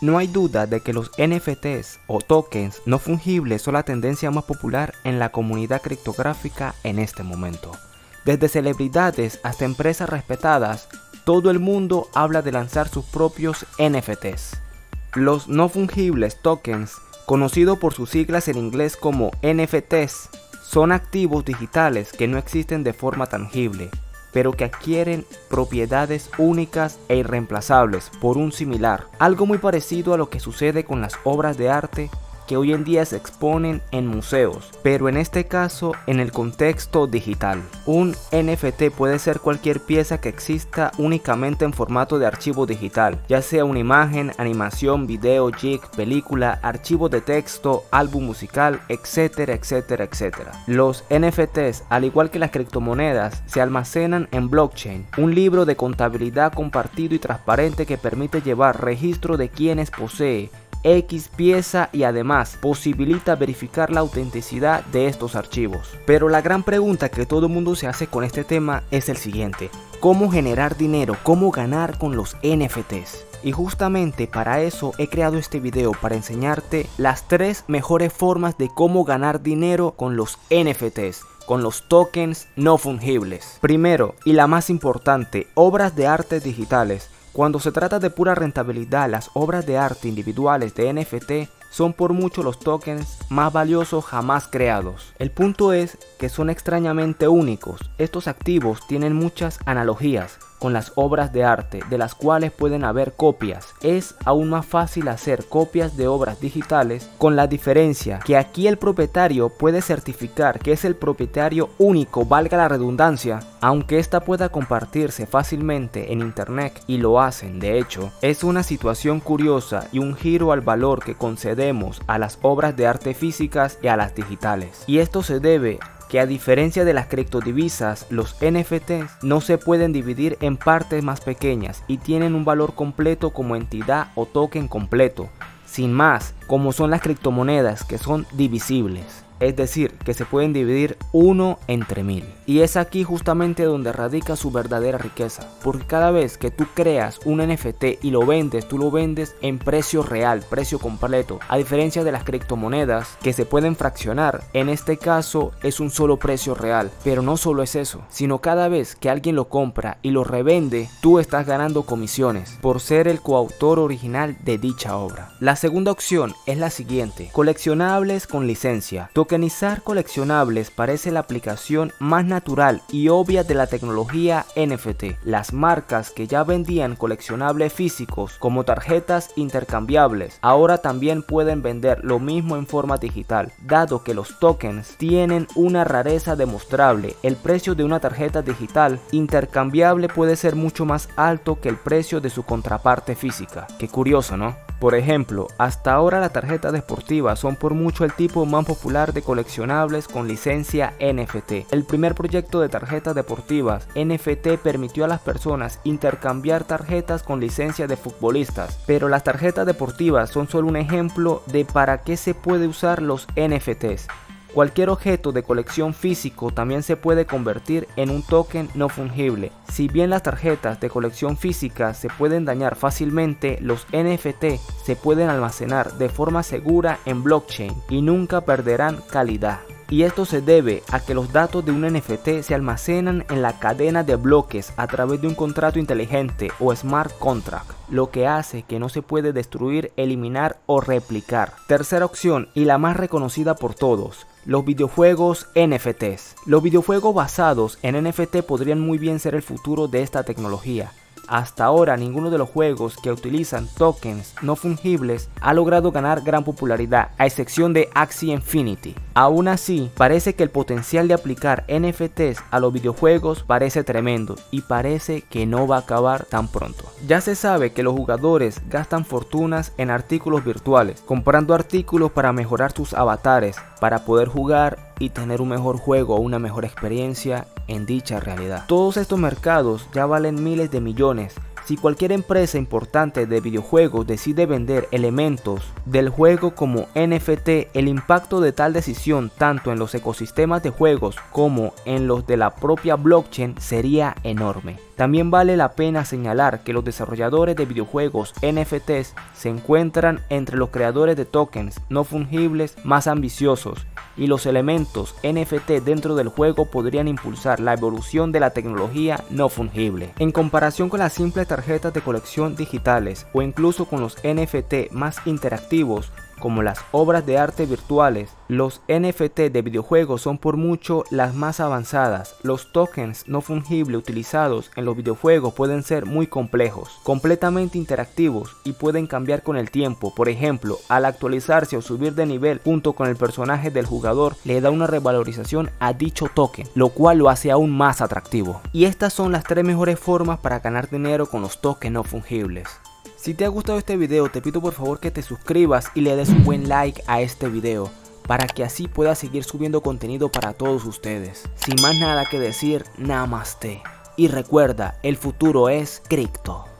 No hay duda de que los NFTs o tokens no fungibles son la tendencia más popular en la comunidad criptográfica en este momento. Desde celebridades hasta empresas respetadas, todo el mundo habla de lanzar sus propios NFTs. Los no fungibles tokens, conocidos por sus siglas en inglés como NFTs, son activos digitales que no existen de forma tangible, pero que adquieren propiedades únicas e irreemplazables por un similar, algo muy parecido a lo que sucede con las obras de arte que hoy en día se exponen en museos, pero en este caso en el contexto digital. Un NFT puede ser cualquier pieza que exista únicamente en formato de archivo digital, ya sea una imagen, animación, video, jig, película, archivo de texto, álbum musical, etcétera, etcétera, etcétera. Los NFTs, al igual que las criptomonedas, se almacenan en blockchain, un libro de contabilidad compartido y transparente que permite llevar registro de quienes posee X pieza y además posibilita verificar la autenticidad de estos archivos. Pero la gran pregunta que todo el mundo se hace con este tema es el siguiente. ¿Cómo generar dinero? ¿Cómo ganar con los NFTs? Y justamente para eso he creado este video para enseñarte las tres mejores formas de cómo ganar dinero con los NFTs con los tokens no fungibles. Primero, y la más importante, obras de arte digitales. Cuando se trata de pura rentabilidad, las obras de arte individuales de NFT son por mucho los tokens más valiosos jamás creados. El punto es que son extrañamente únicos. Estos activos tienen muchas analogías, con las obras de arte, de las cuales pueden haber copias. Es aún más fácil hacer copias de obras digitales con la diferencia que aquí el propietario puede certificar que es el propietario único, valga la redundancia, aunque esta pueda compartirse fácilmente en internet y lo hacen de hecho, es una situación curiosa y un giro al valor que concedemos a las obras de arte físicas y a las digitales. Y esto se debe que a diferencia de las criptodivisas, los NFTs no se pueden dividir en partes más pequeñas y tienen un valor completo como entidad o token completo, sin más, como son las criptomonedas que son divisibles es decir, que se pueden dividir uno entre mil. Y es aquí justamente donde radica su verdadera riqueza, porque cada vez que tú creas un NFT y lo vendes, tú lo vendes en precio real, precio completo, a diferencia de las criptomonedas que se pueden fraccionar, en este caso es un solo precio real, pero no solo es eso, sino cada vez que alguien lo compra y lo revende, tú estás ganando comisiones por ser el coautor original de dicha obra. La segunda opción es la siguiente, coleccionables con licencia. Tokenizar coleccionables parece la aplicación más natural y obvia de la tecnología NFT. Las marcas que ya vendían coleccionables físicos como tarjetas intercambiables ahora también pueden vender lo mismo en forma digital, dado que los tokens tienen una rareza demostrable. El precio de una tarjeta digital intercambiable puede ser mucho más alto que el precio de su contraparte física. Qué curioso, ¿no? Por ejemplo, hasta ahora las tarjetas deportivas son por mucho el tipo más popular de coleccionables con licencia NFT. El primer proyecto de tarjetas deportivas NFT permitió a las personas intercambiar tarjetas con licencia de futbolistas, pero las tarjetas deportivas son solo un ejemplo de para qué se puede usar los NFTs. Cualquier objeto de colección físico también se puede convertir en un token no fungible. Si bien las tarjetas de colección física se pueden dañar fácilmente, los NFT se pueden almacenar de forma segura en blockchain y nunca perderán calidad y esto se debe a que los datos de un NFT se almacenan en la cadena de bloques a través de un contrato inteligente o smart contract, lo que hace que no se puede destruir, eliminar o replicar. Tercera opción y la más reconocida por todos, los videojuegos NFTs. Los videojuegos basados en NFT podrían muy bien ser el futuro de esta tecnología. Hasta ahora ninguno de los juegos que utilizan tokens no fungibles ha logrado ganar gran popularidad, a excepción de Axie Infinity. Aún así, parece que el potencial de aplicar NFTs a los videojuegos parece tremendo y parece que no va a acabar tan pronto. Ya se sabe que los jugadores gastan fortunas en artículos virtuales, comprando artículos para mejorar sus avatares, para poder jugar y tener un mejor juego o una mejor experiencia en dicha realidad. Todos estos mercados ya valen miles de millones Si cualquier empresa importante de videojuegos decide vender elementos del juego como NFT, el impacto de tal decisión tanto en los ecosistemas de juegos como en los de la propia blockchain sería enorme. También vale la pena señalar que los desarrolladores de videojuegos NFTs se encuentran entre los creadores de tokens no fungibles más ambiciosos y los elementos NFT dentro del juego podrían impulsar la evolución de la tecnología no fungible. En comparación con las simples tarjetas de colección digitales o incluso con los NFT más interactivos, como las obras de arte virtuales, los NFT de videojuegos son por mucho las más avanzadas. Los tokens no fungibles utilizados en los videojuegos pueden ser muy complejos, completamente interactivos y pueden cambiar con el tiempo. Por ejemplo, al actualizarse o subir de nivel junto con el personaje del jugador, le da una revalorización a dicho token, lo cual lo hace aún más atractivo. Y estas son las tres mejores formas para ganar dinero con los tokens no fungibles. Si te ha gustado este video te pido por favor que te suscribas y le des un buen like a este video para que así pueda seguir subiendo contenido para todos ustedes. Sin más nada que decir, namaste. Y recuerda, el futuro es cripto.